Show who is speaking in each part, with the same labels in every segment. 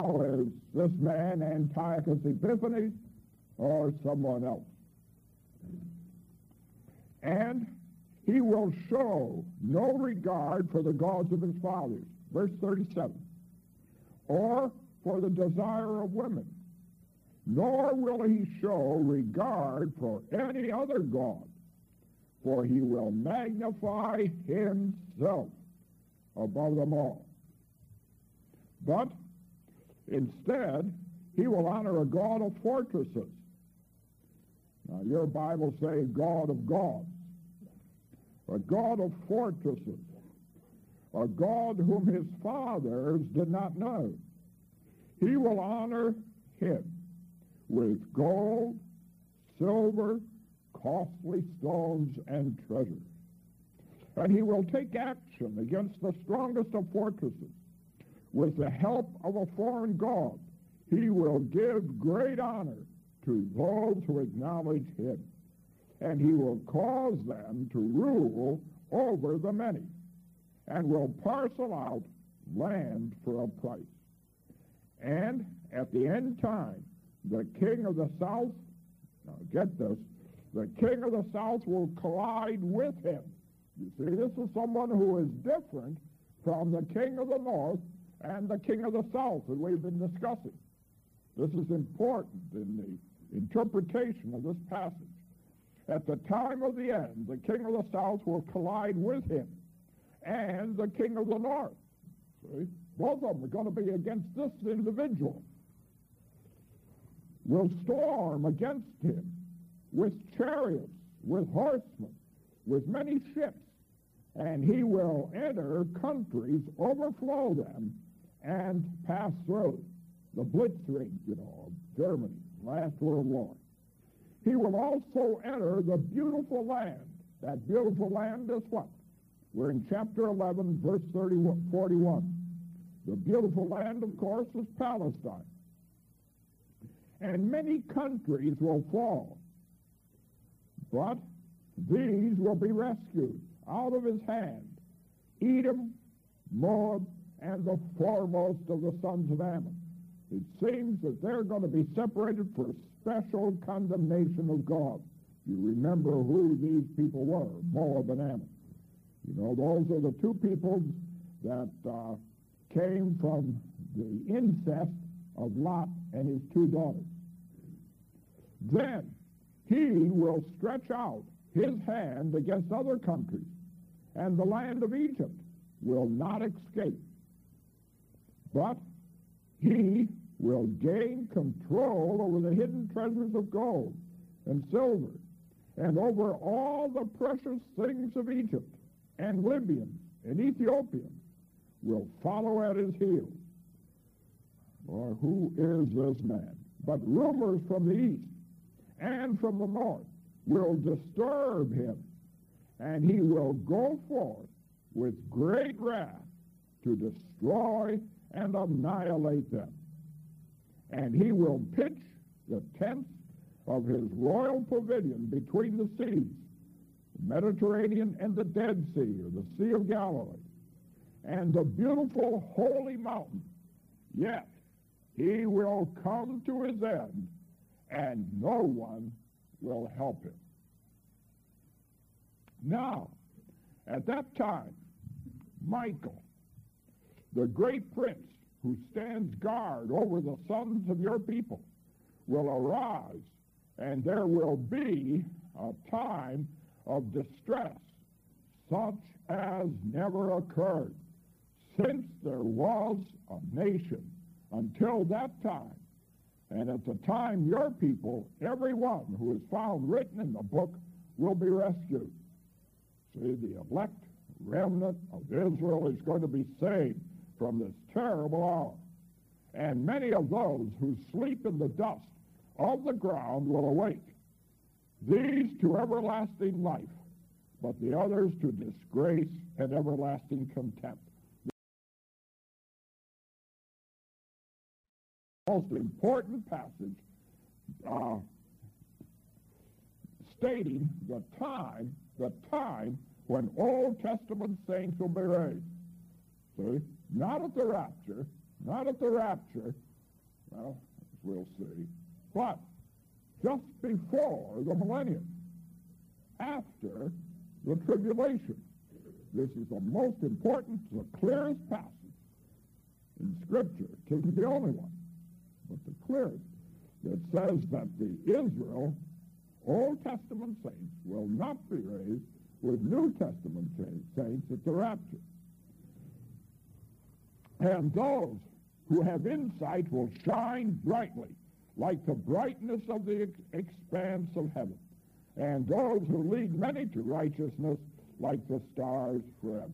Speaker 1: is this man Antiochus Epiphanes or someone else? And he will show no regard for the gods of his fathers, verse 37, or for the desire of women, nor will he show regard for any other god, for he will magnify himself above them all. But instead, he will honor a God of fortresses. Now, your Bible says God of gods, a God of fortresses, a God whom his fathers did not know. He will honor him with gold, silver, costly stones, and treasures. And he will take action against the strongest of fortresses. With the help of a foreign god, he will give great honor to those who acknowledge him. And he will cause them to rule over the many, and will parcel out land for a price. And at the end time, the king of the south, now get this, the king of the south will collide with him. You see, this is someone who is different from the king of the north and the king of the south that we've been discussing. This is important in the interpretation of this passage. At the time of the end, the king of the south will collide with him and the king of the north. See? Both of them are going to be against this individual. Will storm against him with chariots, with horsemen, with many ships, and he will enter countries, overflow them, and pass through. The Blitzkrieg, you know, of Germany, last World War. He will also enter the beautiful land. That beautiful land is what? We're in chapter 11, verse 30, 41. The beautiful land, of course, is Palestine. And many countries will fall. But these will be rescued out of his hand. Edom, Moab, and the foremost of the sons of Ammon. It seems that they're going to be separated for special condemnation of God. You remember who these people were, Moab and Ammon. You know, those are the two peoples that uh, came from the incest of Lot and his two daughters. Then he will stretch out his hand against other countries, and the land of Egypt will not escape. But he will gain control over the hidden treasures of gold and silver, and over all the precious things of Egypt, and Libyans and Ethiopians will follow at his heels. Or who is this man? But rumors from the east and from the north will disturb him, and he will go forth with great wrath to destroy and annihilate them. And he will pitch the tents of his royal pavilion between the seas, the Mediterranean and the Dead Sea, or the Sea of Galilee, and the beautiful holy mountain. Yet he will come to his end, and no one will help him. Now, at that time, Michael, the great prince who stands guard over the sons of your people, will arise, and there will be a time of distress such as never occurred since there was a nation until that time. And at the time, your people, everyone who is found written in the book, will be rescued. See, the elect remnant of Israel is going to be saved from this terrible hour. And many of those who sleep in the dust of the ground will awake. These to everlasting life, but the others to disgrace and everlasting contempt. most important passage uh, stating the time, the time when Old Testament saints will be raised. See? Not at the rapture, not at the rapture, Well, we'll see. But just before the millennium, after the tribulation, this is the most important, the clearest passage in Scripture. It isn't the only one, but the clearest that says that the Israel Old Testament saints will not be raised with New Testament saints at the rapture. And those who have insight will shine brightly like the brightness of the ex- expanse of heaven. And those who lead many to righteousness like the stars forever.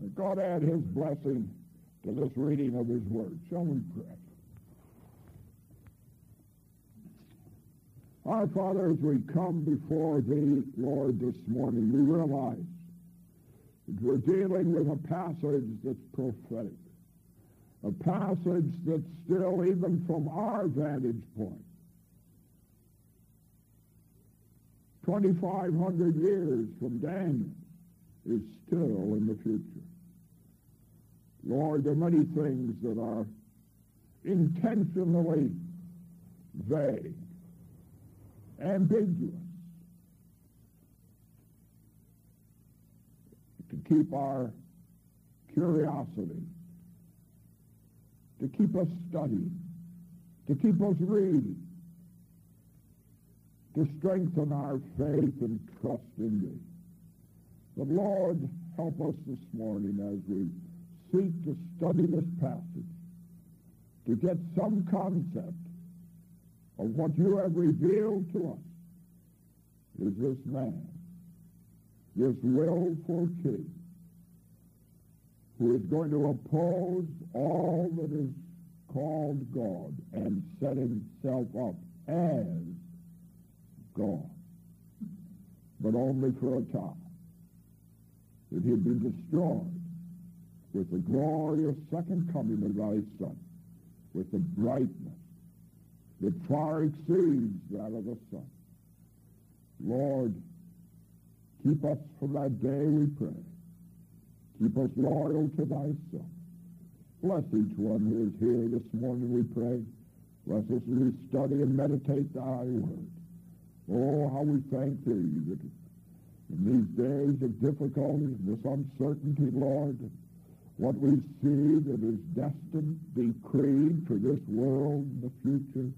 Speaker 1: May God add his blessing to this reading of his word. Shall we pray? Our Father, as we come before thee, Lord, this morning, we realize we're dealing with a passage that's prophetic, a passage that's still, even from our vantage point, 2,500 years from Daniel, is still in the future. Lord, there are many things that are intentionally vague ambiguous. Keep our curiosity, to keep us studying, to keep us reading, to strengthen our faith and trust in Thee. But Lord, help us this morning as we seek to study this passage, to get some concept of what you have revealed to us is this man, this willful king, who is going to oppose all that is called God and set himself up as God, but only for a time, that he'd be destroyed with the glorious second coming of thy Son, with the brightness that far exceeds that of the sun. Lord, keep us from that day, we pray. Keep us loyal to thyself. Bless each one who is here this morning, we pray. Bless us as we study and meditate thy word. Oh, how we thank thee that in these days of difficulty, this uncertainty, Lord, what we see that is destined, decreed for this world in the future,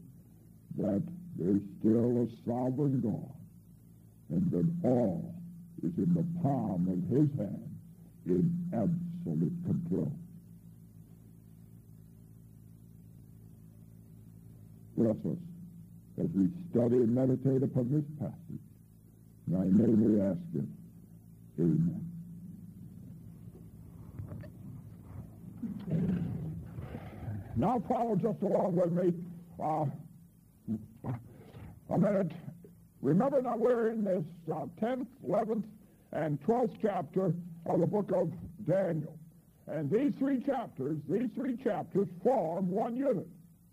Speaker 1: that there's still a sovereign God and that all is in the palm of his hand in absolute control. Bless us as we study and meditate upon this passage. In thy name we ask it. Amen. Now follow just along with me. Uh, a minute. Remember that we're in this uh, 10th, 11th, and 12th chapter of the book of Daniel. And these three chapters, these three chapters form one unit.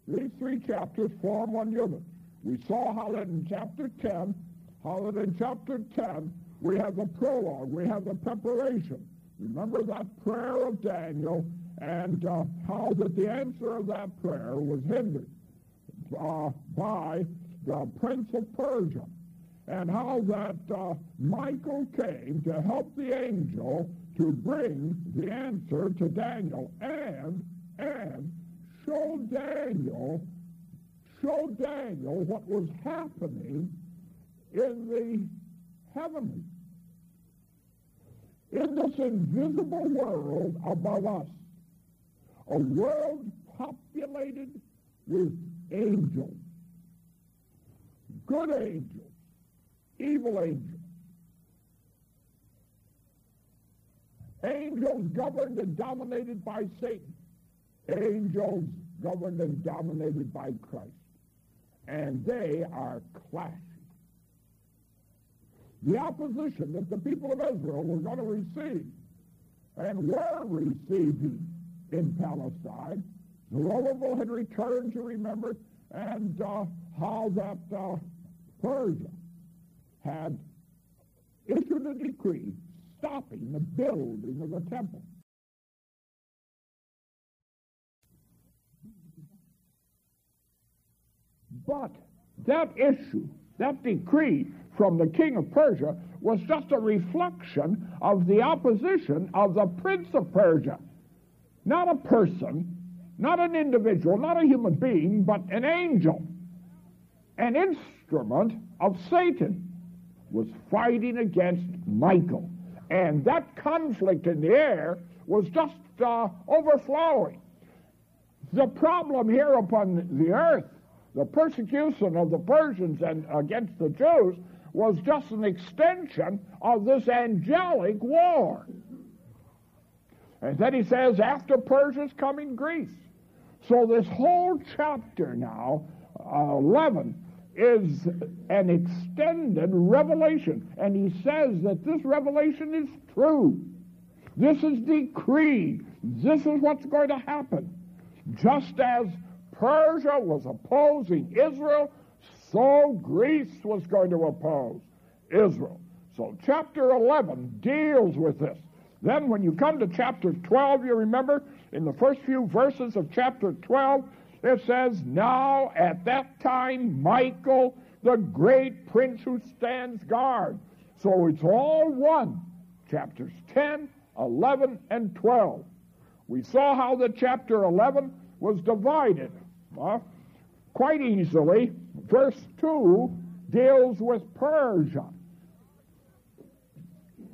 Speaker 1: These three chapters form one unit. We saw how that in chapter 10, how that in chapter 10, we have the prologue, we have the preparation. Remember that prayer of Daniel and uh, how that the answer of that prayer was hindered uh, by the prince of Persia, and how that uh, Michael came to help the angel to bring the answer to Daniel. And and show Daniel show Daniel what was happening in the heavenly in this invisible world above us. A world populated with angels good angels, evil angels. Angels governed and dominated by Satan. Angels governed and dominated by Christ. And they are clashing. The opposition that the people of Israel were going to receive and were receiving in Palestine. Zerubbabel had returned to remember, and uh, how that uh, Persia had issued a decree stopping the building of the temple. But that issue, that decree from the king of Persia, was just a reflection of the opposition of the prince of Persia. Not a person, not an individual, not a human being, but an angel, an instrument of Satan, was fighting against Michael. And that conflict in the air was just uh, overflowing. The problem here upon the earth, the persecution of the Persians and against the Jews, was just an extension of this angelic war. And then he says, after Persia's coming Greece. So this whole chapter now, uh, 11, is an extended revelation. And he says that this revelation is true. This is decreed. This is what's going to happen. Just as Persia was opposing Israel, so Greece was going to oppose Israel. So chapter 11 deals with this. Then when you come to chapter 12, you remember in the first few verses of chapter 12, it says, Now at that time Michael, the great prince who stands guard. So it's all one. Chapters 10, 11, and 12. We saw how the chapter 11 was divided. Uh, quite easily, verse 2 deals with Persia.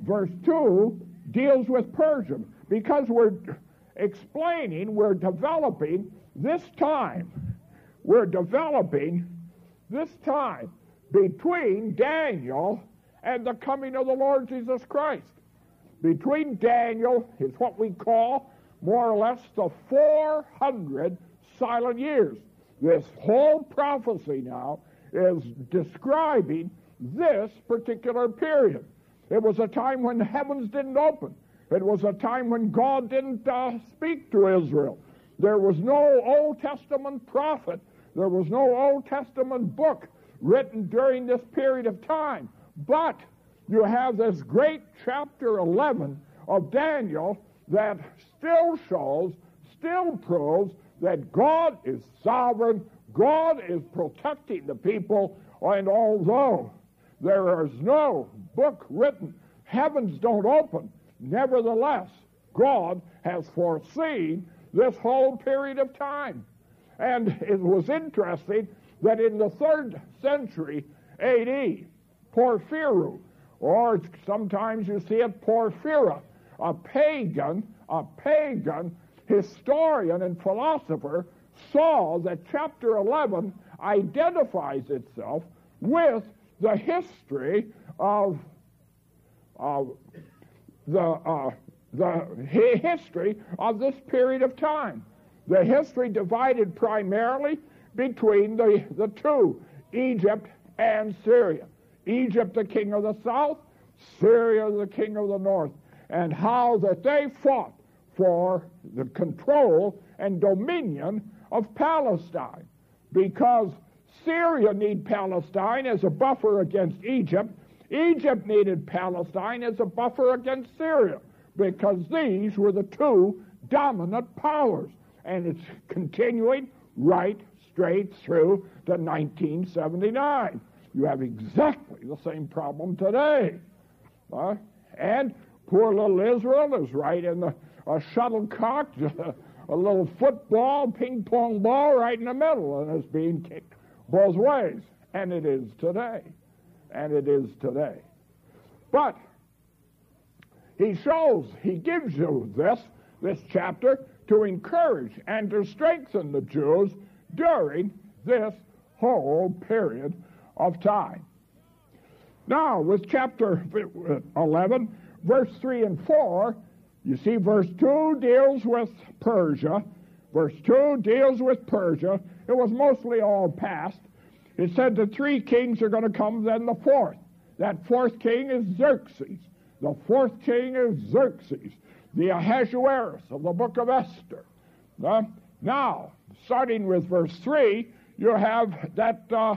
Speaker 1: Verse 2 deals with Persia because we're explaining, we're developing this time. We're developing this time between Daniel and the coming of the Lord Jesus Christ. Between Daniel is what we call more or less the 400 silent years. This whole prophecy now is describing this particular period. It was a time when the heavens didn't open. It was a time when God didn't uh, speak to Israel. There was no Old Testament prophet. There was no Old Testament book written during this period of time. But you have this great chapter 11 of Daniel that still shows, still proves that God is sovereign, God is protecting the people, and although there is no book written, heavens don't open, nevertheless, God has foreseen this whole period of time. And it was interesting that in the third century AD, Porphyry, or sometimes you see it Porphyra, a pagan, a pagan historian and philosopher, saw that chapter 11 identifies itself with the history of, of the, uh, the history of this period of time. The history divided primarily between the, the two, Egypt and Syria. Egypt, the king of the south, Syria, the king of the north, and how that they fought for the control and dominion of Palestine. Because Syria needed Palestine as a buffer against Egypt, Egypt needed Palestine as a buffer against Syria, because these were the two dominant powers. And it's continuing right straight through to 1979. You have exactly the same problem today. Uh, and poor little Israel is right in the a shuttlecock, a little football, ping pong ball right in the middle, and it's being kicked both ways. And it is today. And it is today. But he shows, he gives you this, this chapter, to encourage and to strengthen the Jews during this whole period of time. Now, with chapter 11, verse 3 and 4, you see, verse 2 deals with Persia. Verse 2 deals with Persia. It was mostly all past. It said the three kings are going to come, then the fourth. That fourth king is Xerxes. The fourth king is Xerxes, the Ahasuerus of the book of Esther. Uh, now, starting with verse 3, you have that uh,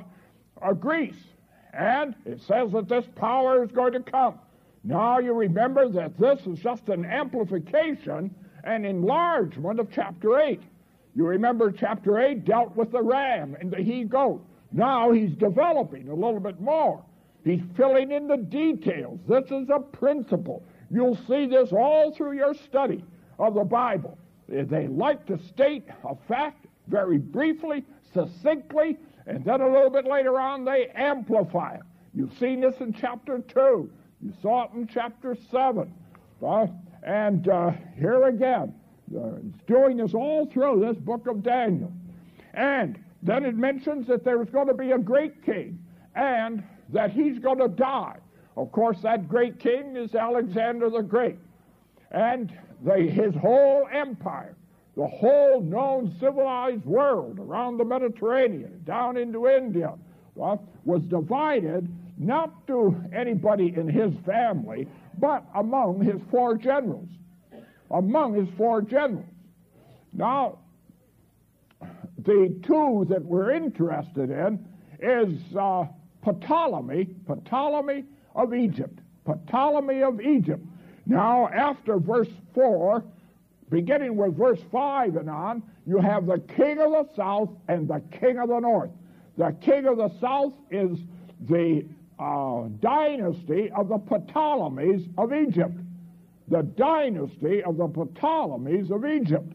Speaker 1: uh, Greece. And it says that this power is going to come. Now you remember that this is just an amplification and enlargement of chapter 8. You remember chapter 8 dealt with the ram and the he goat. Now he's developing a little bit more. He's filling in the details. This is a principle. You'll see this all through your study of the Bible. They like to state a fact very briefly, succinctly, and then a little bit later on they amplify it. You've seen this in chapter 2. You saw it in chapter 7. Uh, and uh, here again, it's doing this all through this book of Daniel. And then it mentions that there is going to be a great king and that he's going to die. Of course, that great king is Alexander the Great. And the, his whole empire, the whole known civilized world around the Mediterranean, down into India, uh, was divided not to anybody in his family, but among his four generals. Among his four generals. Now, the two that we're interested in is uh, Ptolemy, Ptolemy of Egypt. Ptolemy of Egypt. Now, after verse 4, beginning with verse 5 and on, you have the king of the south and the king of the north. The king of the south is the uh, dynasty of the Ptolemies of Egypt. The dynasty of the Ptolemies of Egypt.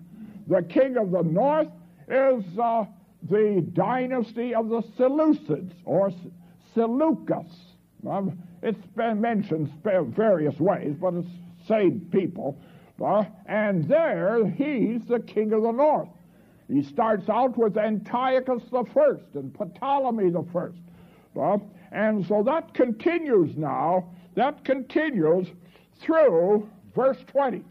Speaker 1: The king of the north is uh, the dynasty of the Seleucids or Seleucus. Um, it's been mentioned various ways, but it's same people. Uh, and there he's the king of the north. He starts out with Antiochus the first and Ptolemy the first. Uh, and so that continues now, that continues through verse 20.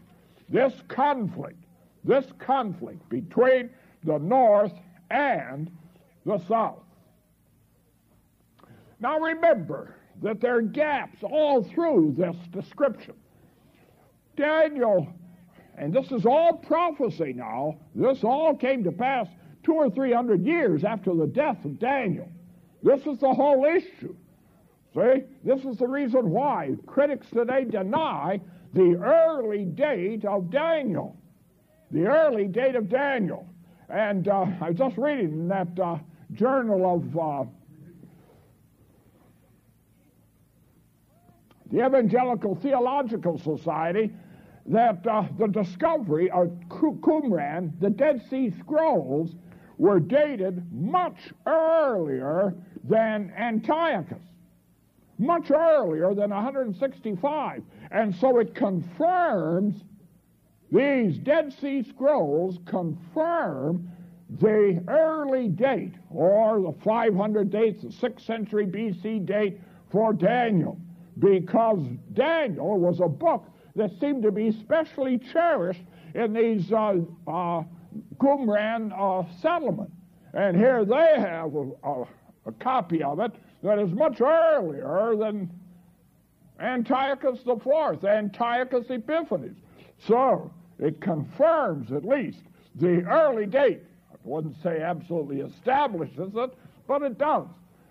Speaker 1: This conflict, this conflict between the north and the south. Now remember that there are gaps all through this description. Daniel, and this is all prophecy now, this all came to pass two or three hundred years after the death of Daniel. This is the whole issue. See, this is the reason why critics today deny the early date of Daniel. The early date of Daniel. And uh, I was just reading in that uh, journal of the Evangelical Theological Society that uh, the discovery of Qumran, the Dead Sea Scrolls, were dated much earlier than Antiochus, much earlier than 165. And so it confirms, these Dead Sea Scrolls confirm the early date, or the 500 dates, the 6th century BC date for Daniel, because Daniel was a book that seemed to be specially cherished in these uh, uh, Qumran uh, settlement. And here they have a, a, a, copy of it that is much earlier than Antiochus IV, Antiochus Epiphanes. So it confirms at least the early date. I wouldn't say absolutely establishes it, but it does.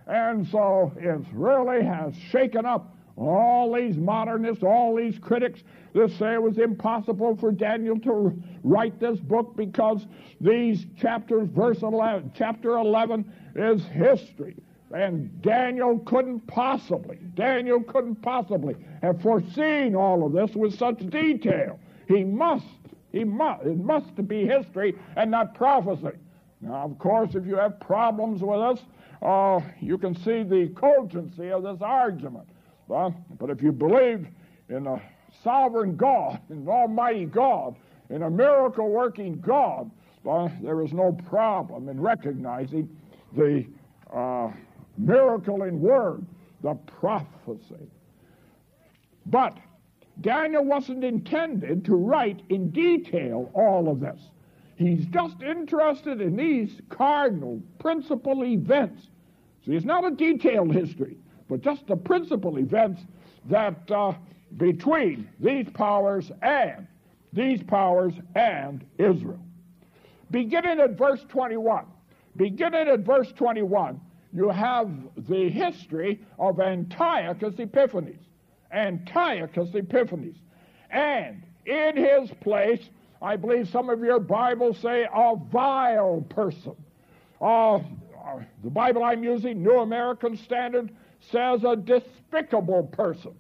Speaker 1: And so it really has shaken up all these modernists, all these critics that say it was impossible for Daniel to write this book because these chapters, verse 11, chapter 11 is history. And Daniel couldn't possibly, Daniel couldn't possibly have foreseen all of this with such detail. He must, he must, it must be history and not prophecy. Now, of course, if you have problems with us, uh, you can see the cogency of this argument. But, if you believe in a sovereign God, in an almighty God, in a miracle working God, well, there is no problem in recognizing the uh, miracle in word, the prophecy. But Daniel wasn't intended to write in detail all of this. He's just interested in these cardinal principal events. See, it's not a detailed history but just the principal events that uh, between these powers and these powers and Israel. Beginning at verse 21, beginning at verse 21, you have the history of Antiochus Epiphanes. Antiochus Epiphanes. And in his place, I believe some of your Bibles say a vile person, uh, uh, the Bible I'm using, New American Standard, says a despicable person.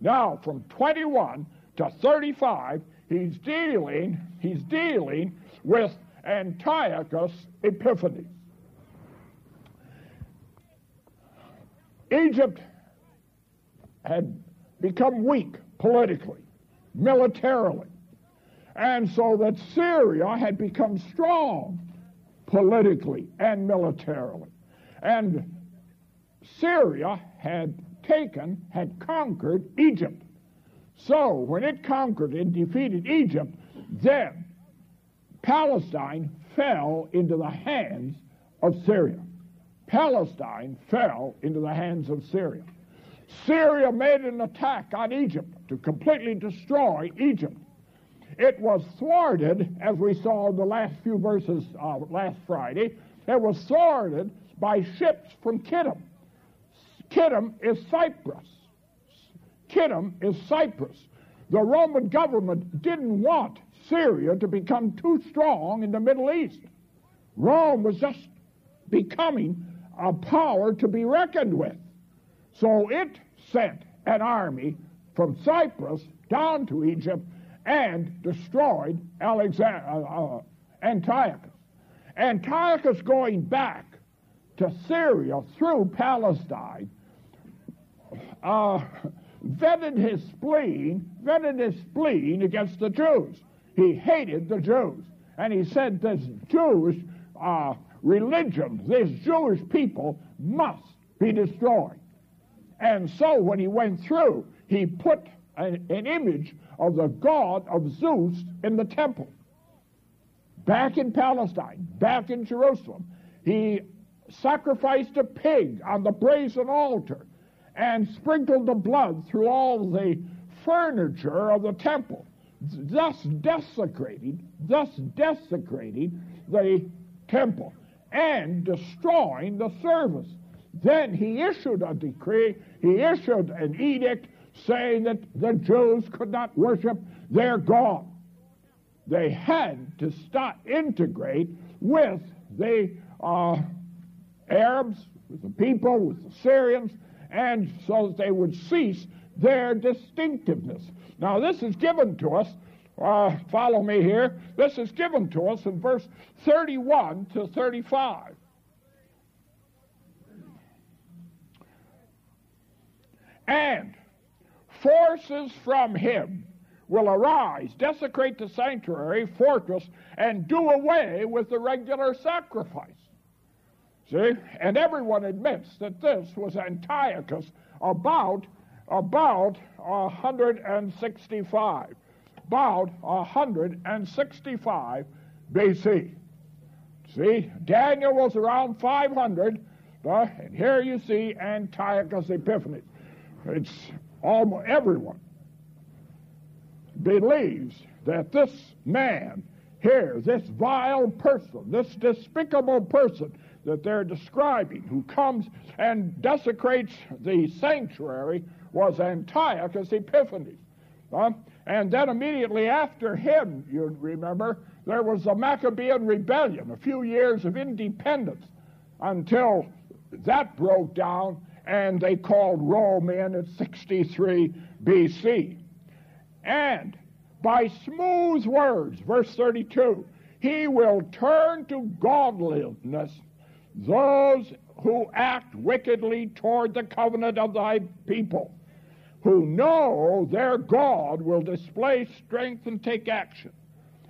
Speaker 1: Now, from 21 to 35, he's dealing, he's dealing with Antiochus Epiphanes. Egypt had become weak politically, militarily, and so that Syria had become strong politically and militarily. And Syria had taken, had conquered Egypt. So when it conquered and defeated Egypt, then Palestine fell into the hands of Syria. Palestine fell into the hands of Syria. Syria made an attack on Egypt to completely destroy Egypt. It was thwarted, as we saw in the last few verses uh, last Friday, it was thwarted by ships from Kittim. Kittim is Cyprus. Kittim is Cyprus. The Roman government didn't want Syria to become too strong in the Middle East. Rome was just becoming a power to be reckoned with. So it sent an army from Cyprus down to Egypt and destroyed Alexander, uh, uh, Antiochus. Antiochus going back to Syria through Palestine uh, his spleen, vented his spleen against the Jews. He hated the Jews. And he said this Jewish uh, religion, this Jewish people must be destroyed. And so when he went through, he put an, an image of the god of Zeus in the temple. Back in Palestine, back in Jerusalem, he sacrificed a pig on the brazen altar and sprinkled the blood through all the furniture of the temple, thus desecrating, thus desecrating the temple and destroying the service. Then he issued a decree, he issued an edict saying that the Jews could not worship their God. They had to start integrate with the uh, Arabs, with the people, with the Syrians, and so that they would cease their distinctiveness. Now, this is given to us. Uh, follow me here. This is given to us in verse 31 to 35. And forces from him will arise, desecrate the sanctuary, fortress, and do away with the regular sacrifice. See? And everyone admits that this was Antiochus about about 165. About 165 BC. See, Daniel was around 500, uh, and here you see Antiochus Epiphanes. It's almost everyone believes that this man here, this vile person, this despicable person that they're describing, who comes and desecrates the sanctuary, was Antiochus Epiphanes. And then immediately after him, you remember, there was the Maccabean rebellion, a few years of independence until that broke down and they called Rome in at 63 BC. And by smooth words, verse 32, he will turn to godliness those who act wickedly toward the covenant of thy people, who know their God will display strength and take action.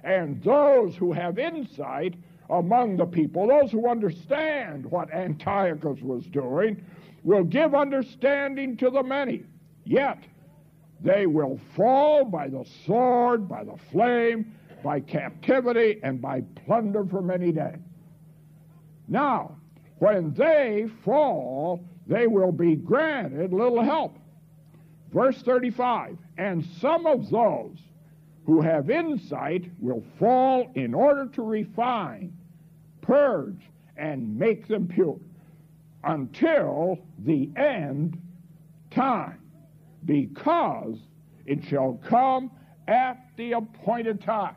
Speaker 1: And those who have insight among the people, those who understand what Antiochus was doing, will give understanding to the many. Yet they will fall by the sword, by the flame, by captivity, and by plunder for many days. Now, when they fall, they will be granted little help. Verse 35 And some of those who have insight will fall in order to refine, purge, and make them pure until the end time, because it shall come at the appointed time.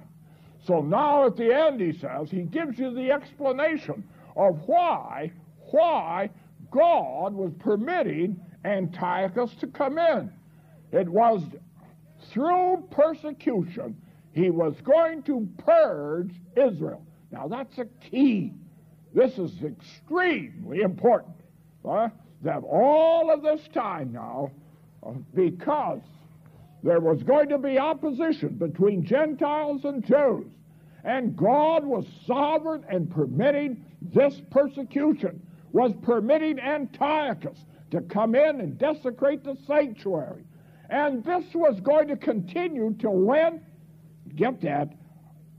Speaker 1: So now at the end, he says, he gives you the explanation of why, why God was permitting Antiochus to come in. It was through persecution he was going to purge Israel. Now that's a key. This is extremely important. That all of this time now, uh, because there was going to be opposition between Gentiles and Jews, and God was sovereign and permitting this persecution, was permitting Antiochus to come in and desecrate the sanctuary. And this was going to continue till when? Get that?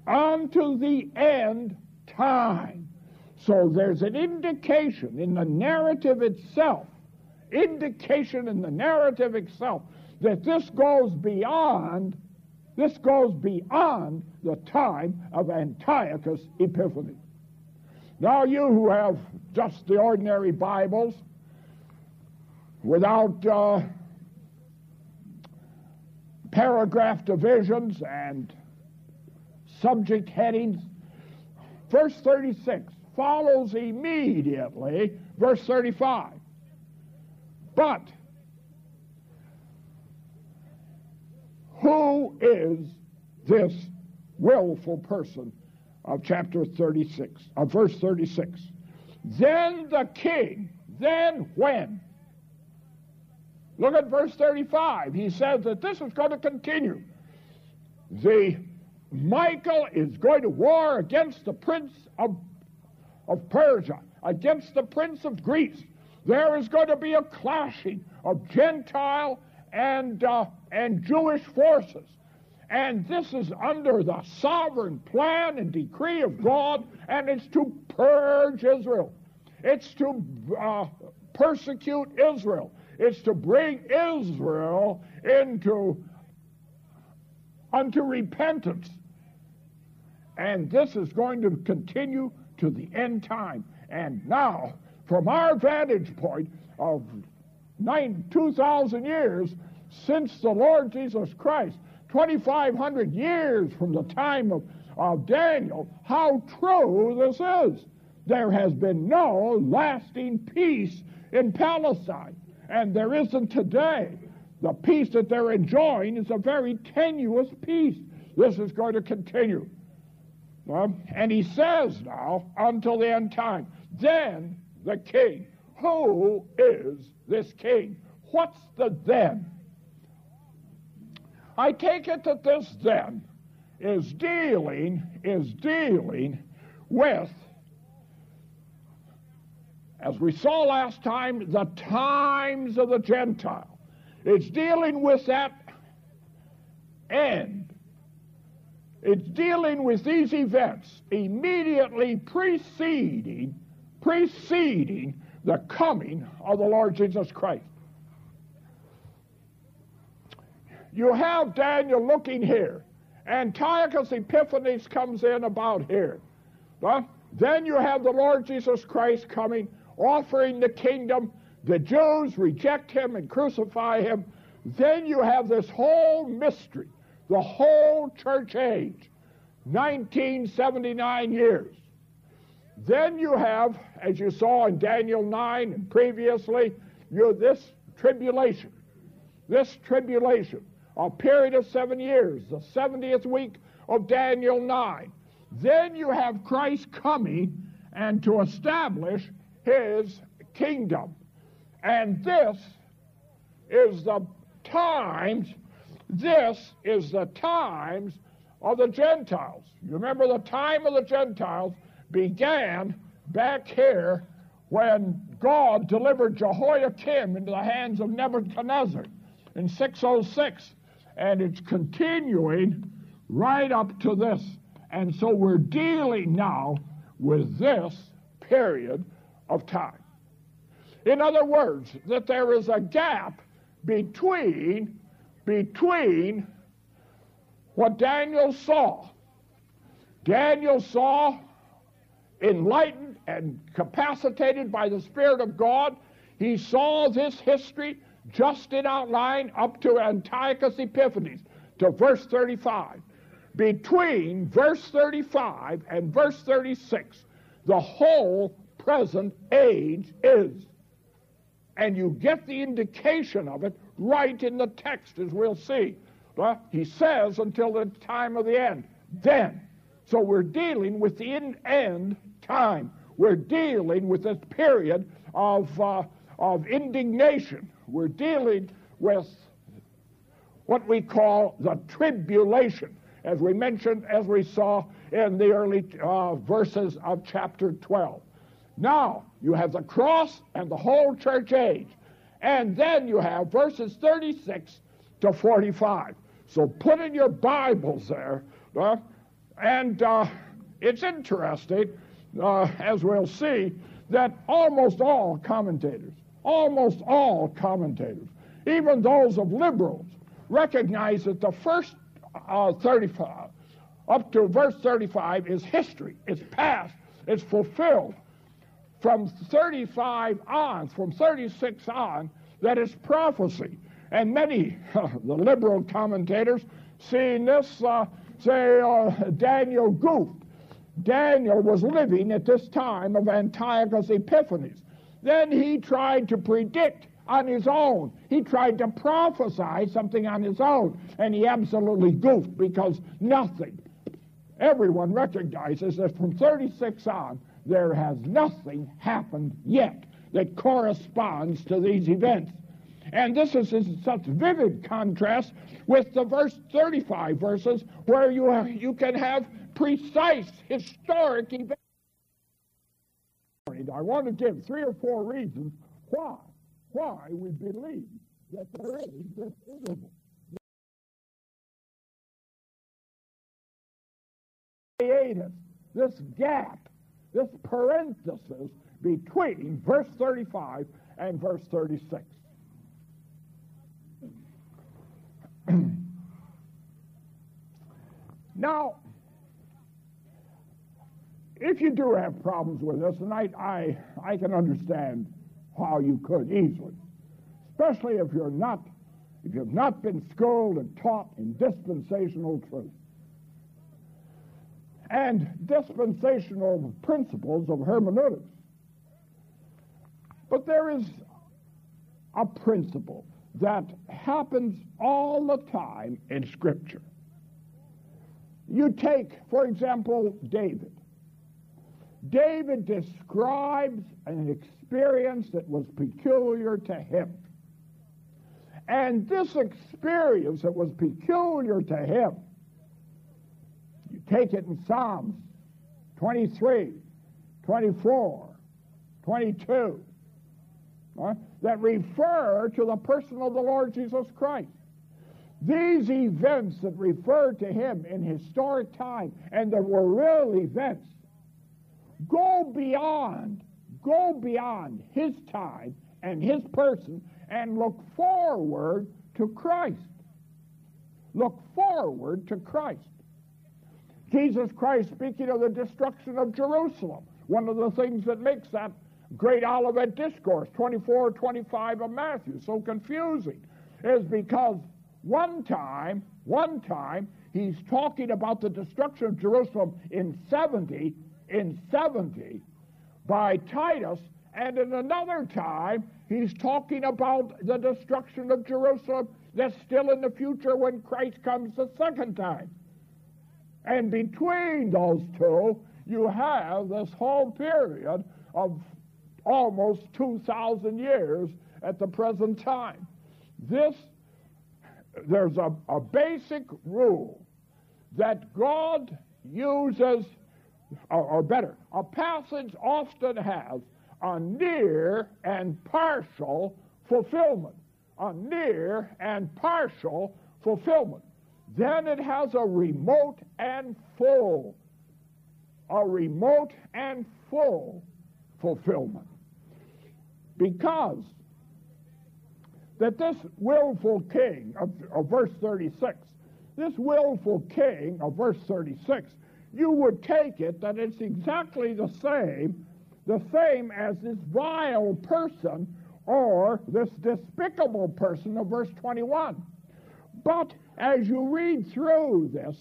Speaker 1: Unto the end time. So there's an indication in the narrative itself, indication in the narrative itself, that this goes beyond, this goes beyond the time of Antiochus Epiphanes. Now you who have just the ordinary Bibles, without uh, paragraph divisions and subject headings, verse 36 follows immediately verse 35. But who is this willful person of chapter 36, of verse 36? Then the king, then when? Look at verse 35. He says that this is going to continue. The Michael is going to war against the prince of, of Persia, against the prince of Greece. There is going to be a clashing of Gentile and, uh, and Jewish forces. And this is under the sovereign plan and decree of God, and it's to purge Israel. It's to uh, persecute Israel. It's to bring Israel into unto repentance. And this is going to continue to the end time. And now, from our vantage point of nine, 2,000 years since the Lord Jesus Christ, 2,500 years from the time of, of Daniel, how true this is. There has been no lasting peace in Palestine, and there isn't today. The peace that they're enjoying is a very tenuous peace. This is going to continue. and he says now, until the end time, then the king. Who is this king? What's the then? I take it that this then is dealing, is dealing with, as we saw last time, the times of the Gentile. It's dealing with that end. It's dealing with these events immediately preceding, preceding the coming of the Lord Jesus Christ. You have Daniel looking here. Antiochus Epiphanes comes in about here. Then you have the Lord Jesus Christ coming, offering the kingdom. The Jews reject him and crucify him. Then you have this whole mystery, the whole church age, 1979 years. Then you have, as you saw in Daniel 9 and previously, you this tribulation. This tribulation, a period of seven years, the 70th week of Daniel 9. Then you have Christ coming and to establish his kingdom. And this is the times, this is the times of the Gentiles. You remember the time of the Gentiles began back here when God delivered Jehoiakim into the hands of Nebuchadnezzar in 606. And it's continuing right up to this. And so we're dealing now with this period of time. In other words, that there is a gap between, between what Daniel saw. Daniel saw enlightened and capacitated by the Spirit of God. He saw this history just in outline up to Antiochus Epiphanes, to verse 35. Between verse 35 and verse 36, the whole present age is. And you get the indication of it right in the text, as we'll see. Well, he says until the time of the end. Then. So we're dealing with the end time. We're dealing with this period of, uh, of indignation. We're dealing with what we call the tribulation, as we mentioned, as we saw in the early uh, verses of chapter 12. Now, you have the cross and the whole church age. And then you have verses 36 to 45. So put in your Bibles there. Uh, and uh, it's interesting, uh, as we'll see, that almost all commentators, almost all commentators, even those of liberals, recognize that the first uh, 35, up to verse 35, is history. It's past. It's fulfilled. From 35 on, from 36 on, that is prophecy. And many, the liberal commentators, seeing this, uh, say uh, Daniel goofed. Daniel was living at this time of Antiochus Epiphanes. Then he tried to predict on his own. He tried to prophesy something on his own, and he absolutely goofed because nothing, everyone recognizes that from 36 on, there has nothing happened yet that corresponds to these events. And this is in such vivid contrast with the verse 35 verses where you, have, you can have precise historic events. I want to give three or four reasons why why we believe that there is this interval. Hiatus, this gap, this parenthesis between verse 35 and verse 36. now, if you do have problems with this, and I, I, I can understand how you could easily, especially if you're not, if you've not been schooled and taught in dispensational truth and dispensational principles of hermeneutics. But there is a principle that happens all the time in Scripture. You take, for example, David. David describes an experience that was peculiar to him. And this experience that was peculiar to him, you take it in Psalms 23, 24, 22, right, that refer to the person of the Lord Jesus Christ. These events that refer to him in historic time and that were real events go beyond go beyond his time and his person and look forward to Christ. Look forward to Christ. Jesus Christ speaking of the destruction of Jerusalem, one of the things that makes that great Olivet discourse, 24, 25 of Matthew, so confusing, is because one time, one time, he's talking about the destruction of Jerusalem in 70, in 70, by Titus, and in another time, he's talking about the destruction of Jerusalem that's still in the future when Christ comes the second time. And between those two, you have this whole period of almost 2,000 years at the present time. This, there's a, a basic rule that God uses or, or better, a passage often has a near and partial fulfillment. A near and partial fulfillment. Then it has a remote and full. A remote and full fulfillment. Because that this willful king of, of verse 36, this willful king of verse 36 you would take it that it's exactly the same, the same as this vile person or this despicable person of verse 21. But as you read through this,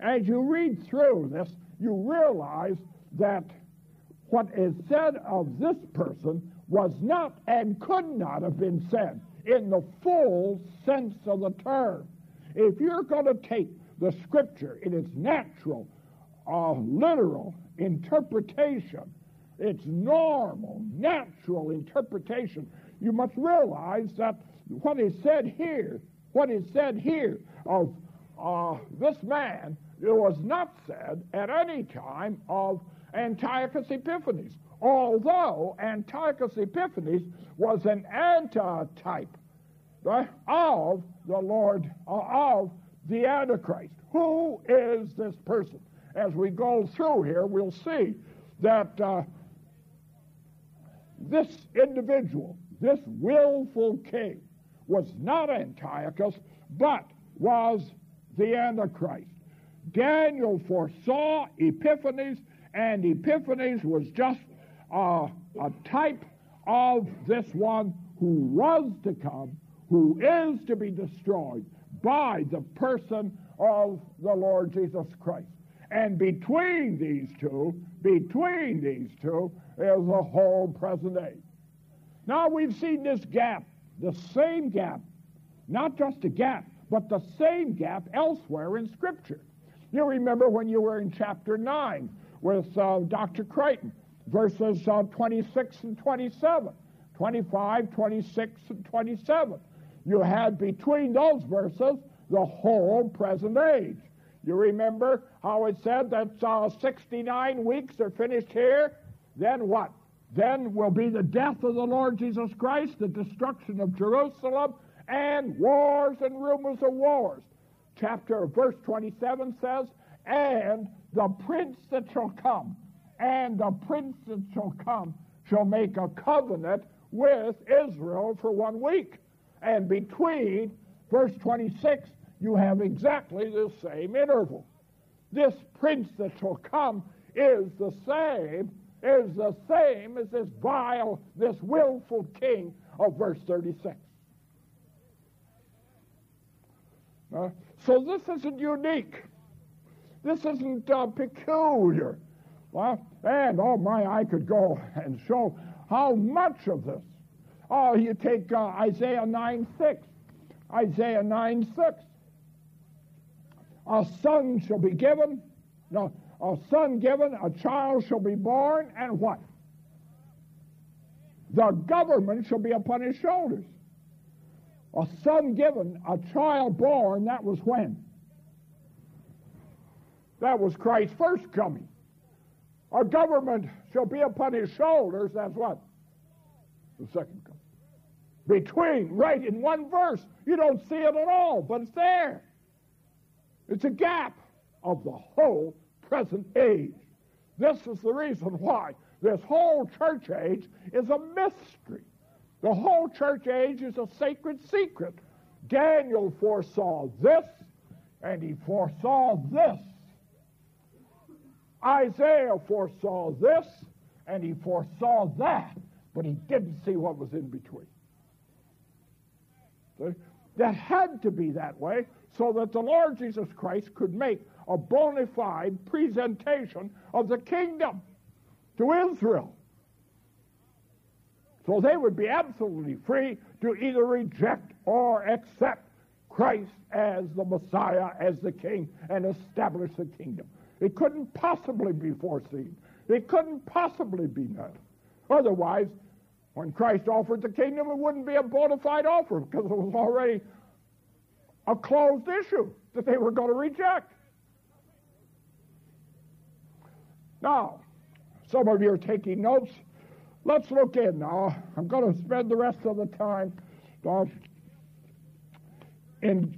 Speaker 1: as you read through this, you realize that what is said of this person was not and could not have been said in the full sense of the term. If you're going to take the scripture in its natural, uh, literal interpretation, its normal, natural interpretation, you must realize that what is said here, what is said here of uh, this man, it was not said at any time of Antiochus Epiphanes, although Antiochus Epiphanes was an antitype right, of the Lord, uh, of the Antichrist. Who is this person? As we go through here, we'll see that uh, this individual, this willful king, was not Antiochus, but was the Antichrist. Daniel foresaw Epiphanes, and Epiphanes was just uh, a type of this one who was to come, who is to be destroyed by the person of the Lord Jesus Christ. And between these two, between these two, is the whole present age. Now we've seen this gap, the same gap, not just a gap, but the same gap elsewhere in Scripture. You remember when you were in chapter 9 with uh, Dr. Crichton, verses uh, 26 and 27, 25, 26, and 27. You had between those verses the whole present age. You remember how it said that uh, 69 weeks are finished here? Then what? Then will be the death of the Lord Jesus Christ, the destruction of Jerusalem, and wars and rumors of wars. Chapter verse 27 says, And the prince that shall come, and the prince that shall come shall make a covenant with Israel for one week. And between verse 26, you have exactly the same interval. This prince that shall come is the same, is the same as this vile, this willful king of verse 36. Uh, so this isn't unique. This isn't uh, peculiar. Well, and oh my, I could go and show how much of this. Oh, you take uh, Isaiah 9 6. Isaiah 9 6. A son shall be given, no, a son given, a child shall be born, and what? The government shall be upon his shoulders. A son given, a child born, that was when? That was Christ's first coming. A government shall be upon his shoulders, that's what? The second coming. Between, right in one verse. You don't see it at all, but it's there. It's a gap of the whole present age. This is the reason why this whole church age is a mystery. The whole church age is a sacred secret. Daniel foresaw this, and he foresaw this. Isaiah foresaw this, and he foresaw that, but he didn't see what was in between. That had to be that way so that the Lord Jesus Christ could make a bona fide presentation of the kingdom to Israel. So they would be absolutely free to either reject or accept Christ as the Messiah, as the King, and establish the kingdom. It couldn't possibly be foreseen. It couldn't possibly be known. Otherwise, when Christ offered the kingdom, it wouldn't be a bona fide offer because it was already a closed issue that they were going to reject. Now, some of you are taking notes. Let's look in now. I'm going to spend the rest of the time uh, in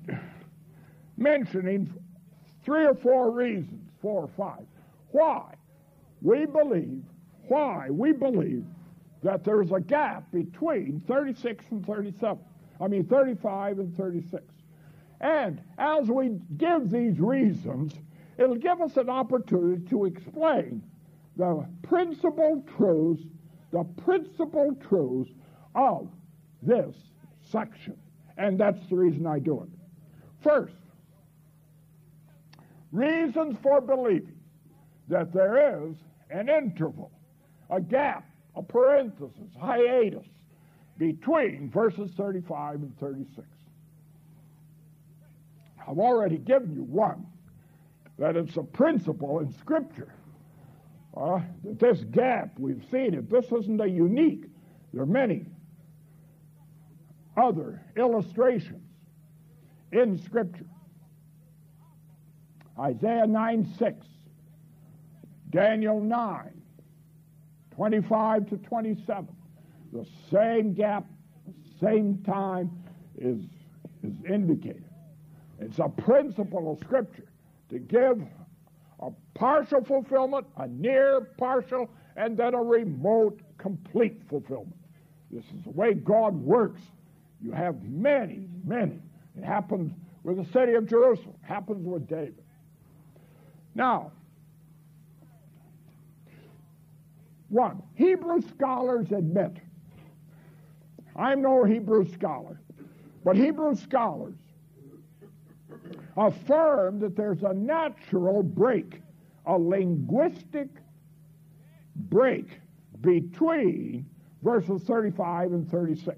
Speaker 1: mentioning three or four reasons, four or five, why we believe, why we believe that there's a gap between 36 and 37. I mean, 35 and 36. And as we give these reasons, it'll give us an opportunity to explain the principal truths the principal truths of this section. And that's the reason I do it. First, reasons for believing that there is an interval a gap, a parenthesis, hiatus between verses 35 and 36. I've already given you one, that it's a principle in Scripture. Uh, that this gap, we've seen it. This isn't a unique. There are many other illustrations in Scripture. Isaiah 9 6, Daniel 9, 25 to 27. The same gap, same time is, is indicated. It's a principle of Scripture to give a partial fulfillment, a near partial, and then a remote complete fulfillment. This is the way God works. You have many, many. It happens with the city of Jerusalem, it happens with David. Now, one, Hebrew scholars admit, I'm no Hebrew scholar, but Hebrew scholars affirm that there's a natural break, a linguistic break between verses 35 and 36.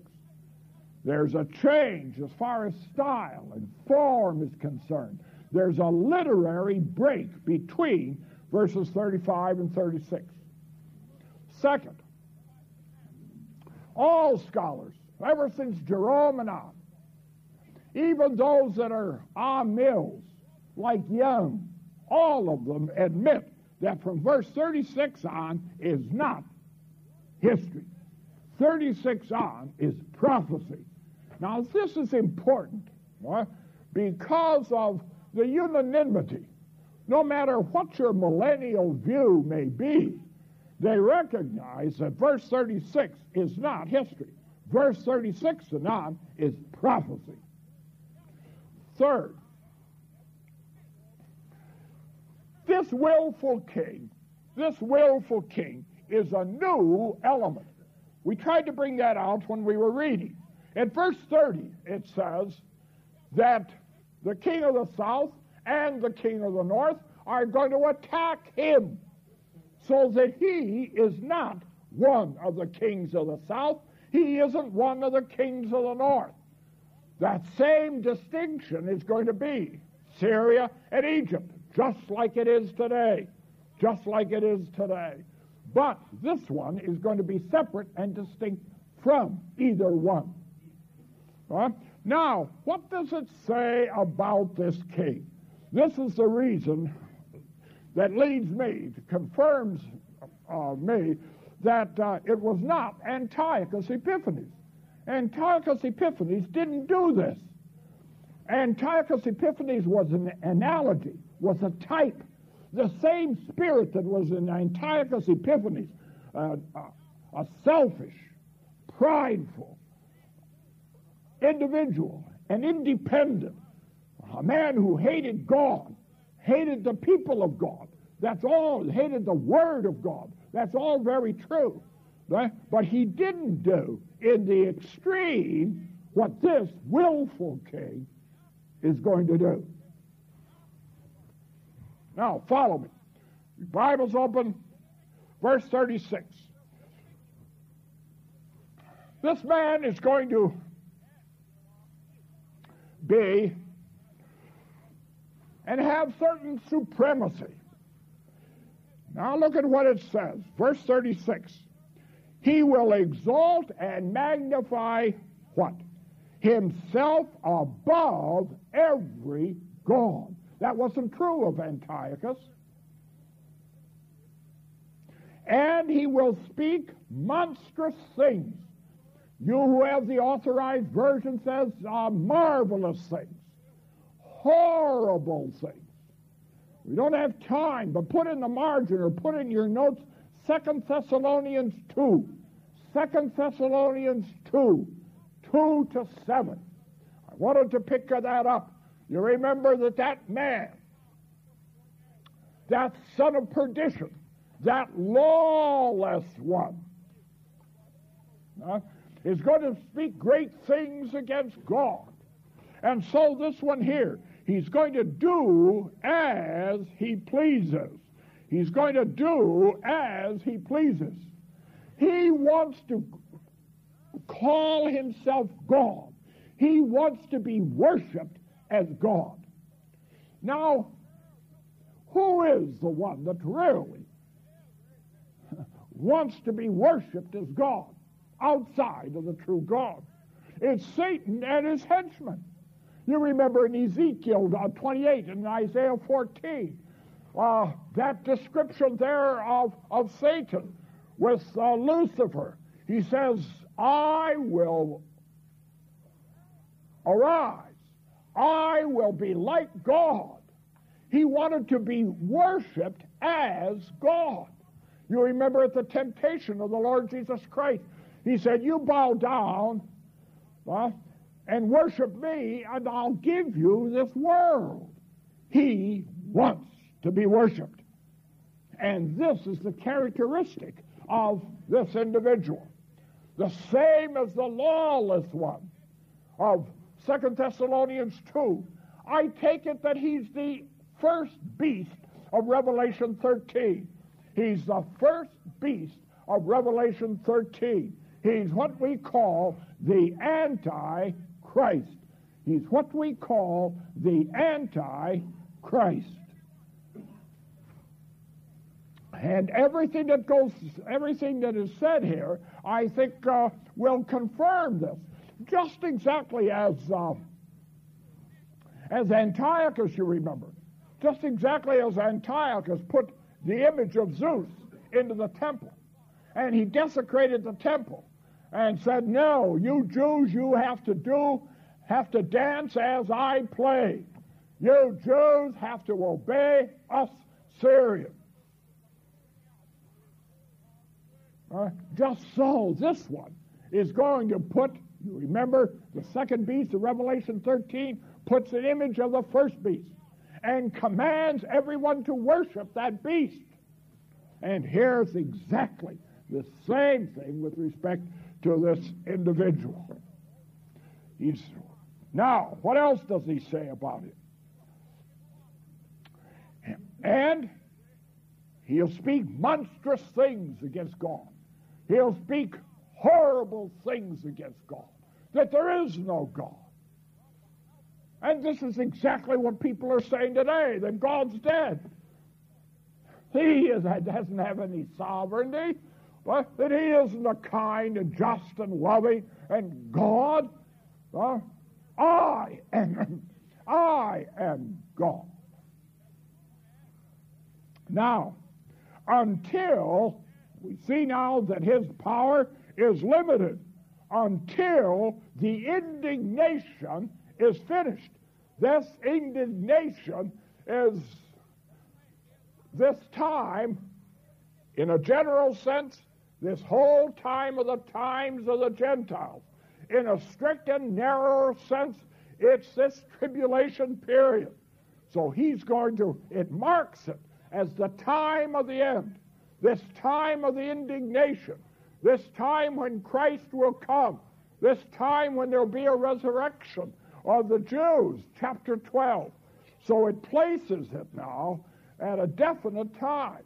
Speaker 1: There's a change as far as style and form is concerned. There's a literary break between verses 35 and 36. Second, all scholars, ever since Jerome and on, even those that are amills, like Young, all of them admit that from verse 36 on is not history. 36 on is prophecy. Now, this is important because of the unanimity. No matter what your millennial view may be, they recognize that verse 36 is not history. Verse 36 and on is prophecy. Third, this willful king, this willful king is a new element. We tried to bring that out when we were reading. In verse 30, it says that the king of the south and the king of the north are going to attack him so that he is not one of the kings of the south. He isn't one of the kings of the north. That same distinction is going to be Syria and Egypt, just like it is today. Just like it is today. But this one is going to be separate and distinct from either one. Now, what does it say about this king? This is the reason that leads me, confirms uh, me, that uh, it was not Antiochus Epiphanes. Antiochus Epiphanes didn't do this. Antiochus Epiphanes was an analogy, was a type. The same spirit that was in Antiochus Epiphanes, uh, a selfish, prideful individual, an independent, a man who hated God, hated the people of God. That's all, hated the Word of God. That's all very true. But he didn't do in the extreme what this willful king is going to do. Now, follow me. Bible's open, verse 36. This man is going to be and have certain supremacy. Now look at what it says. Verse 36. He will exalt and magnify what? Himself above every God. That wasn't true of Antiochus. And he will speak monstrous things. You who have the authorized version says uh, marvelous things, horrible things. We don't have time, but put in the margin or put in your notes Second Thessalonians 2. Second Thessalonians 2, 2 to 7. I wanted to pick that up. You remember that that man, that son of perdition, that lawless one, uh, is going to speak great things against God. And so this one here, he's going to do as he pleases. He's going to do as he pleases. He wants to call himself God. He wants to be worshiped as God. Now, who is the one that really wants to be worshiped as God outside of the true God? It's Satan and his henchmen. You remember in Ezekiel uh, 28 and Isaiah 14, uh, that description there of, of Satan with uh, Lucifer. He says, I will arise. I will be like God. He wanted to be worshiped as God. You remember at the temptation of the Lord Jesus Christ, he said, You bow down uh, and worship me, and I'll give you this world. He wants to be worshiped. And this is the characteristic of this individual. The same as the lawless one of Second Thessalonians 2. I take it that he's the first beast of Revelation 13. He's the first beast of Revelation 13. He's what we call the Antichrist. He's what we call the Antichrist. And everything that goes, everything that is said here, I think uh, will confirm this. Just exactly as uh, as Antiochus, you remember, just exactly as Antiochus put the image of Zeus into the temple, and he desecrated the temple, and said, "No, you Jews, you have to do, have to dance as I play. You Jews have to obey us Syrians." Uh, just so this one is going to put, you remember the second beast of Revelation 13 puts an image of the first beast and commands everyone to worship that beast. And here's exactly the same thing with respect to this individual. He's, now, what else does he say about it? And he'll speak monstrous things against God. He'll speak horrible things against God, that there is no God. And this is exactly what people are saying today, that God's dead. He is, doesn't have any sovereignty, but that he isn't a kind and just and loving and God. Uh, I am, I am God. Now, until we see now that his power is limited until the indignation is finished. This indignation is this time, in a general sense, this whole time of the times of the Gentiles. In a strict and narrower sense, it's this tribulation period. So he's going to, it marks it as the time of the end this time of the indignation, this time when Christ will come, this time when there'll be a resurrection of the Jews, chapter 12. So it places it now at a definite time,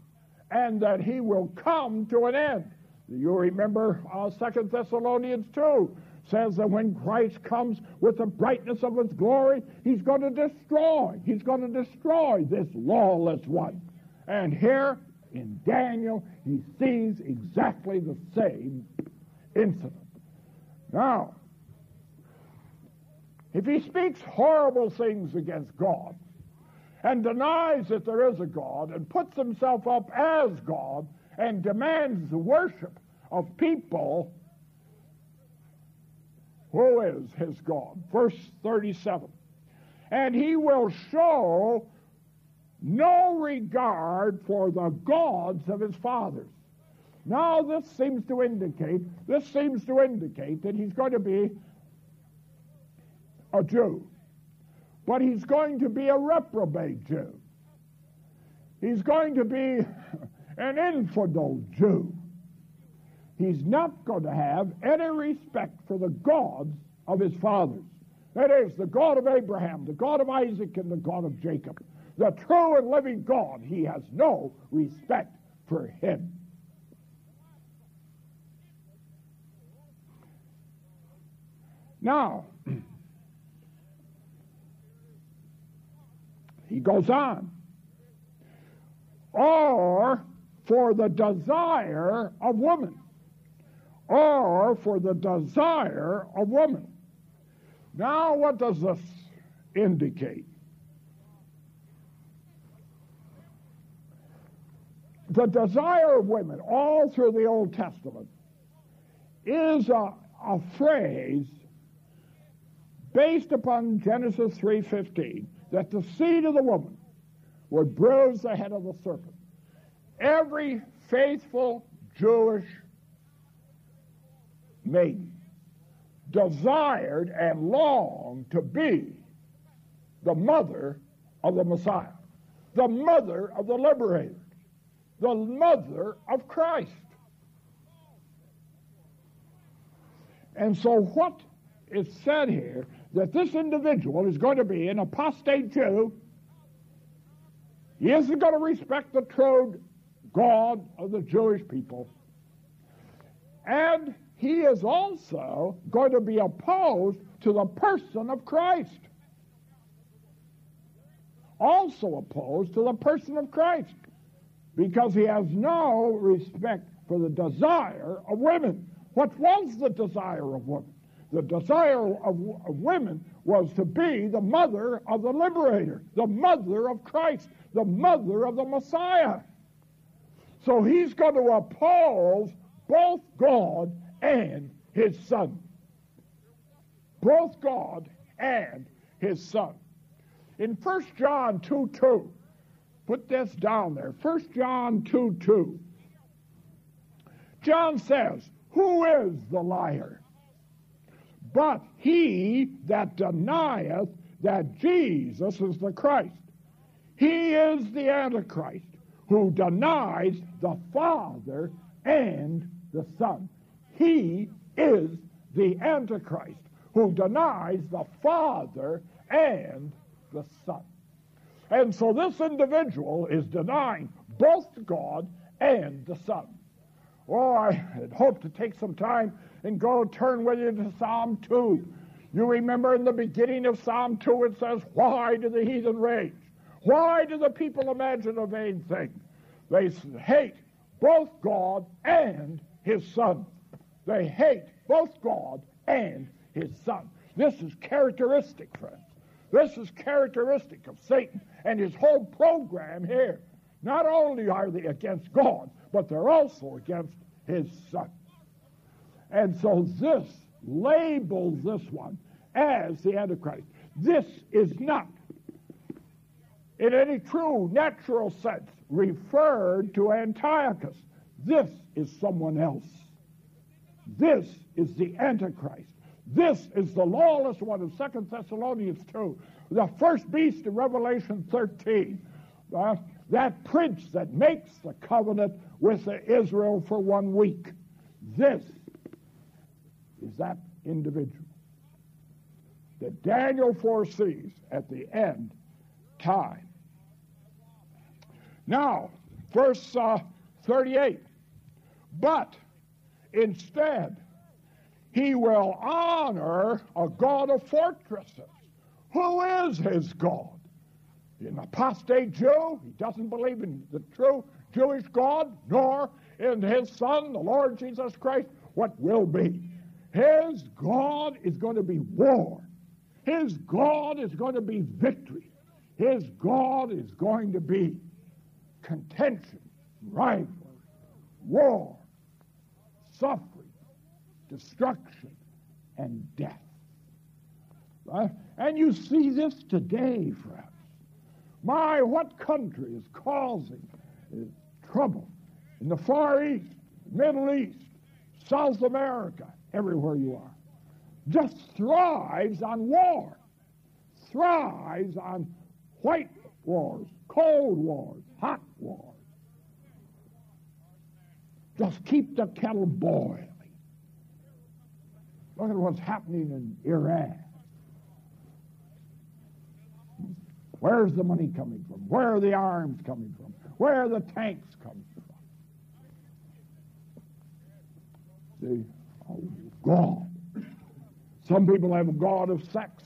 Speaker 1: and that he will come to an end. You remember uh, 2 Thessalonians 2 says that when Christ comes with the brightness of his glory, he's going to destroy. He's going to destroy this lawless one. And here in Daniel, he sees exactly the same incident. Now, if he speaks horrible things against God and denies that there is a God and puts himself up as God and demands the worship of people, who is his God? Verse 37. And he will show no regard for the gods of his fathers. Now this seems to indicate, this seems to indicate that he's going to be a Jew. But he's going to be a reprobate Jew. He's going to be an infidel Jew. He's not going to have any respect for the gods of his fathers. That is, the God of Abraham, the God of Isaac, and the God of Jacob the true and living God, he has no respect for him. Now, he goes on. Or for the desire of woman. Or for the desire of woman. Now, what does this indicate? The desire of women, all through the Old Testament, is a, a phrase based upon Genesis 3.15, that the seed of the woman would bruise the head of the serpent. Every faithful Jewish maiden desired and longed to be the mother of the Messiah, the mother of the liberator, the mother of Christ. And so, what is said here that this individual is going to be an apostate Jew. He isn't going to respect the true God of the Jewish people. And he is also going to be opposed to the person of Christ. Also opposed to the person of Christ because he has no respect for the desire of women. What was the desire of women? The desire of, of, women was to be the mother of the liberator, the mother of Christ, the mother of the Messiah. So he's going to oppose both God and his son. Both God and his son. In 1 John 2 2, put this down there. 1 John 2 2. John says, Who is the liar? But he that denieth that Jesus is the Christ. He is the Antichrist who denies the Father and the Son. He is the Antichrist who denies the Father and the Son. And so this individual is denying both God and the Son. Oh, I had hoped to take some time and go turn with you to Psalm 2. You remember in the beginning of Psalm 2 it says, Why do the heathen rage? Why do the people imagine a vain thing? They hate both God and his Son. They hate both God and his Son. This is characteristic, friends. This is characteristic of Satan and his whole program here. Not only are they against God, but they're also against his Son. And so this labels this one as the Antichrist. This is not, in any true natural sense, referred to Antiochus. This is someone else. This is the Antichrist. This is the lawless one of Second Thessalonians 2, the first beast in Revelation 13. Uh, that prince that makes the covenant with Israel for one week. This is that individual that Daniel foresees at the end time. Now, verse uh, 38. But instead, he will honor a God of fortresses. Who is his God? An apostate Jew. He doesn't believe in the true Jewish God, nor in his Son, the Lord Jesus Christ. What will be? His God is going to be war. His God is going to be victory. His God is going to be contention, rivalry, war, suffering, destruction, and death. Right? And you see this today, friends. My, what country is causing uh, trouble in the Far East, Middle East, South America, everywhere you are, just thrives on war, thrives on white wars, cold wars, hot wars. Just keep the kettle boiling. Look at what's happening in Iran. Where's the money coming from? Where are the arms coming from? Where are the tanks coming from? The oh God Some people have a God of sex.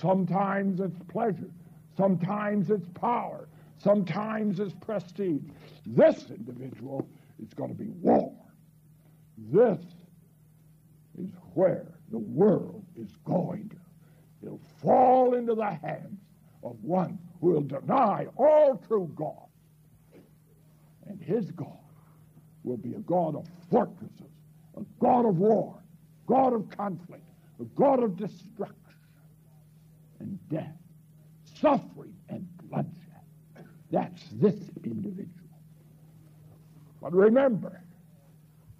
Speaker 1: Sometimes it's pleasure. Sometimes it's power. Sometimes it's prestige. This individual is going to be war. This is where the world is going to. It'll fall into the hands of one who will deny all true God. And his God will be a God of fortresses, a God of war, God of conflict, a God of destruction and death, suffering and bloodshed. That's this individual. But remember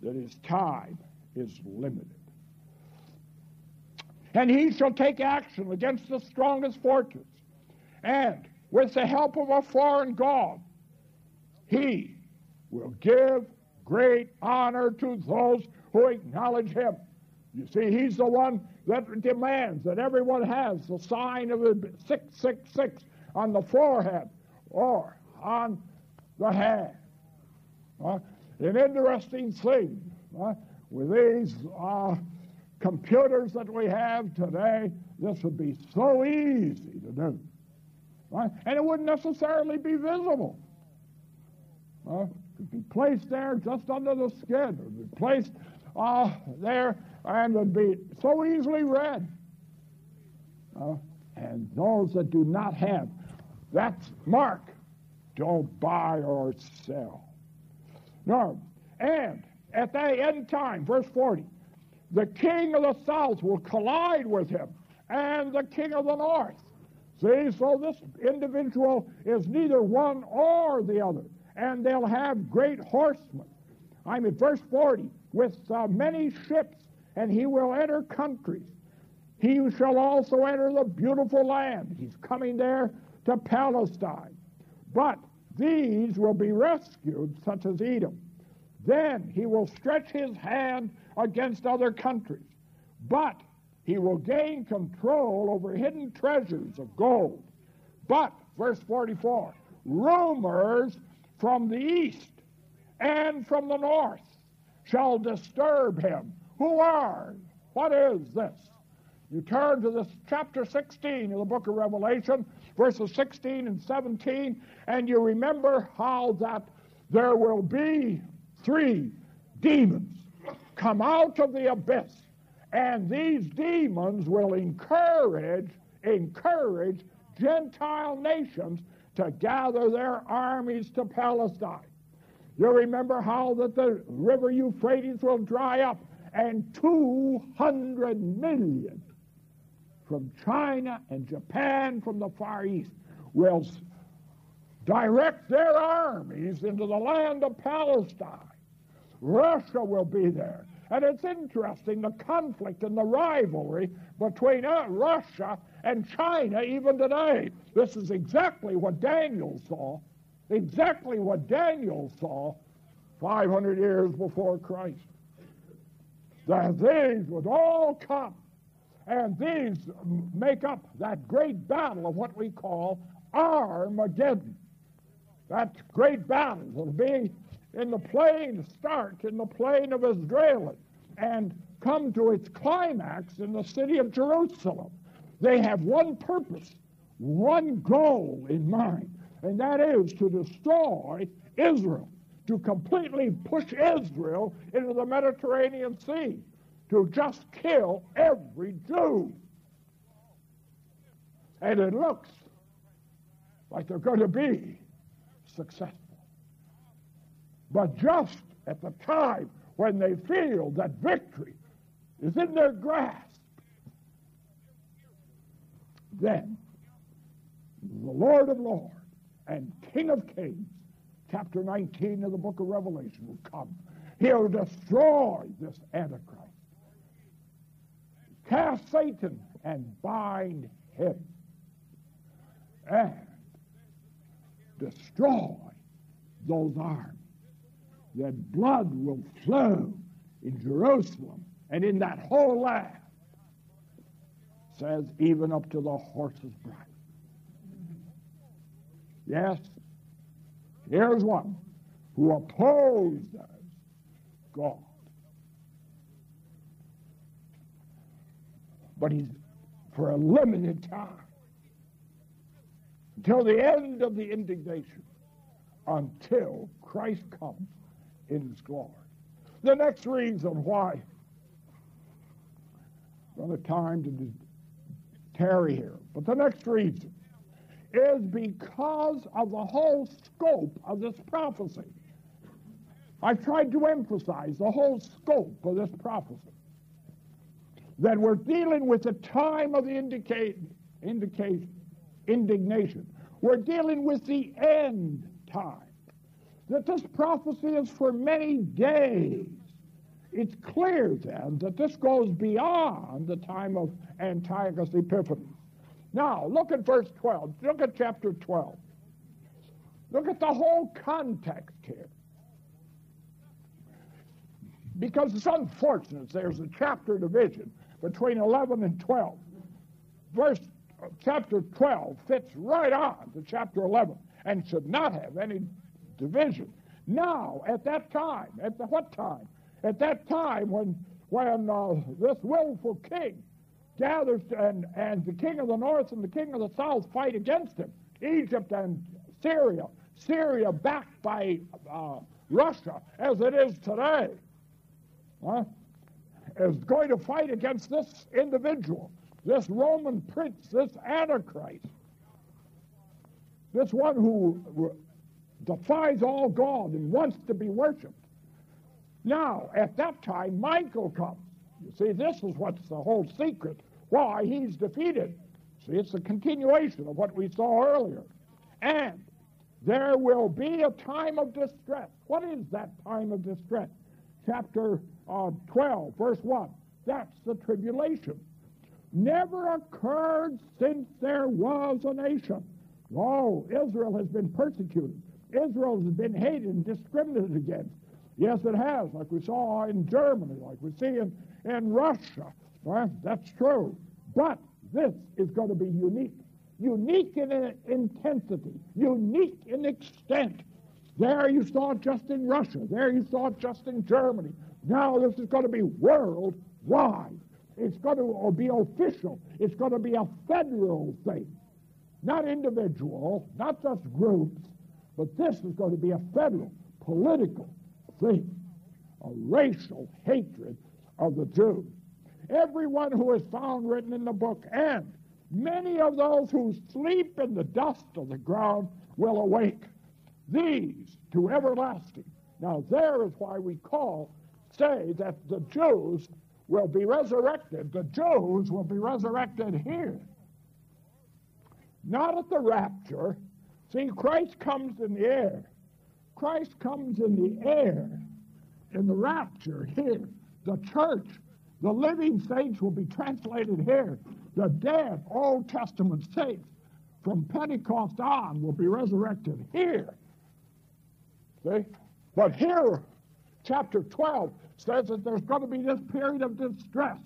Speaker 1: that his time is limited. And he shall take action against the strongest fortress. And with the help of a foreign God, he will give great honor to those who acknowledge him. You see, he's the one that demands that everyone has the sign of the 666 on the forehead or on the hand. Uh, an interesting thing uh, with these uh, computers that we have today, this would be so easy to do. Right? And it wouldn't necessarily be visible. Uh, could be placed there just under the skin, or be placed uh, there and would be so easily read. Uh, and those that do not have that mark don't buy or sell. No. And at that end time, verse 40, the king of the south will collide with him and the king of the north. See, so this individual is neither one or the other. And they'll have great horsemen. I'm at verse 40, with uh, many ships, and he will enter countries. He shall also enter the beautiful land. He's coming there to Palestine. But these will be rescued, such as Edom. Then he will stretch his hand against other countries. But he will gain control over hidden treasures of gold. But, verse 44, rumors from the east and from the north shall disturb him. Who are? What is this? You turn to this chapter 16 of the book of Revelation, verses 16 and 17, and you remember how that there will be three demons come out of the abyss, and these demons will encourage, encourage Gentile nations to gather their armies to Palestine. You remember how that the river Euphrates will dry up and 200 million from China and Japan from the Far East will direct their armies into the land of Palestine. Russia will be there. And it's interesting the conflict and the rivalry between uh, Russia and China even today. This is exactly what Daniel saw, exactly what Daniel saw 500 years before Christ. That these would all come, and these make up that great battle of what we call Armageddon. That great battle will be in the plain, start in the plain of Israel and come to its climax in the city of Jerusalem. They have one purpose, one goal in mind, and that is to destroy Israel, to completely push Israel into the Mediterranean Sea, to just kill every Jew. And it looks like they're going to be successful. But just at the time when they feel that victory is in their grasp, then the Lord of Lords and King of Kings, chapter 19 of the book of Revelation, will come. He'll destroy this Antichrist, cast Satan, and bind him, and destroy those armies that blood will flow in Jerusalem and in that whole land, says even up to the horse's bridle. Yes, here's one who opposes God. but he's for a limited time until the end of the indignation, until Christ comes in his glory. The next reason why, not a time to tarry here, but the next reason is because of the whole scope of this prophecy. I've tried to emphasize the whole scope of this prophecy. That we're dealing with the time of the indicate, indignation. We're dealing with the end time. That this prophecy is for many days. It's clear then that this goes beyond the time of Antiochus Epiphanes. Now, look at verse 12. Look at chapter 12. Look at the whole context here. Because it's unfortunate there's a chapter division between 11 and 12. Verse chapter 12 fits right on to chapter 11 and should not have any division. Now, at that time, at the what time? At that time when when uh, this willful king gathers and, and the king of the north and the king of the south fight against him. Egypt and Syria. Syria backed by uh, Russia, as it is today, uh, is going to fight against this individual, this Roman prince, this Antichrist, this one who defies all God and wants to be worshipped. Now, at that time, Michael comes. You see, this is what's the whole secret. Why he's defeated. See, it's a continuation of what we saw earlier. And there will be a time of distress. What is that time of distress? Chapter uh, 12, verse 1. That's the tribulation. Never occurred since there was a nation. Oh, Israel has been persecuted. Israel has been hated and discriminated against. Yes, it has, like we saw in Germany, like we see in and Russia. Well, that's true. But this is going to be unique. Unique in intensity, unique in extent. There you saw it just in Russia. There you saw it just in Germany. Now this is going to be worldwide. It's going to uh, be official. It's going to be a federal thing. Not individual, not just groups, but this is going to be a federal, political thing. A racial hatred of the Jews. Everyone who is found written in the book, and many of those who sleep in the dust of the ground will awake. These to everlasting. Now, there is why we call, say that the Jews will be resurrected. The Jews will be resurrected here. Not at the rapture. See, Christ comes in the air. Christ comes in the air in the rapture here. The church, the living saints will be translated here. The dead Old Testament saints from Pentecost on will be resurrected here. See? But here, chapter 12 says that there's going to be this period of distress,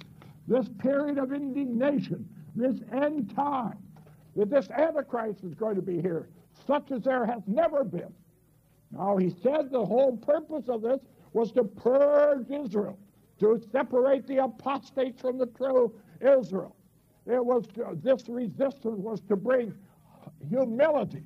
Speaker 1: this period of indignation, this end time, that this Antichrist is going to be here, such as there has never been. Now, he said the whole purpose of this was to purge Israel, to separate the apostates from the true Israel. It was to, this resistance was to bring humility,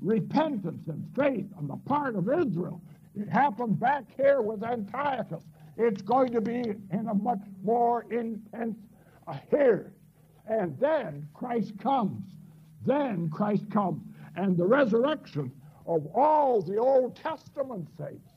Speaker 1: repentance, and faith on the part of Israel. It happened back here with Antiochus. It's going to be in a much more intense uh, here. And then Christ comes. Then Christ comes. And the resurrection of all the Old Testament saints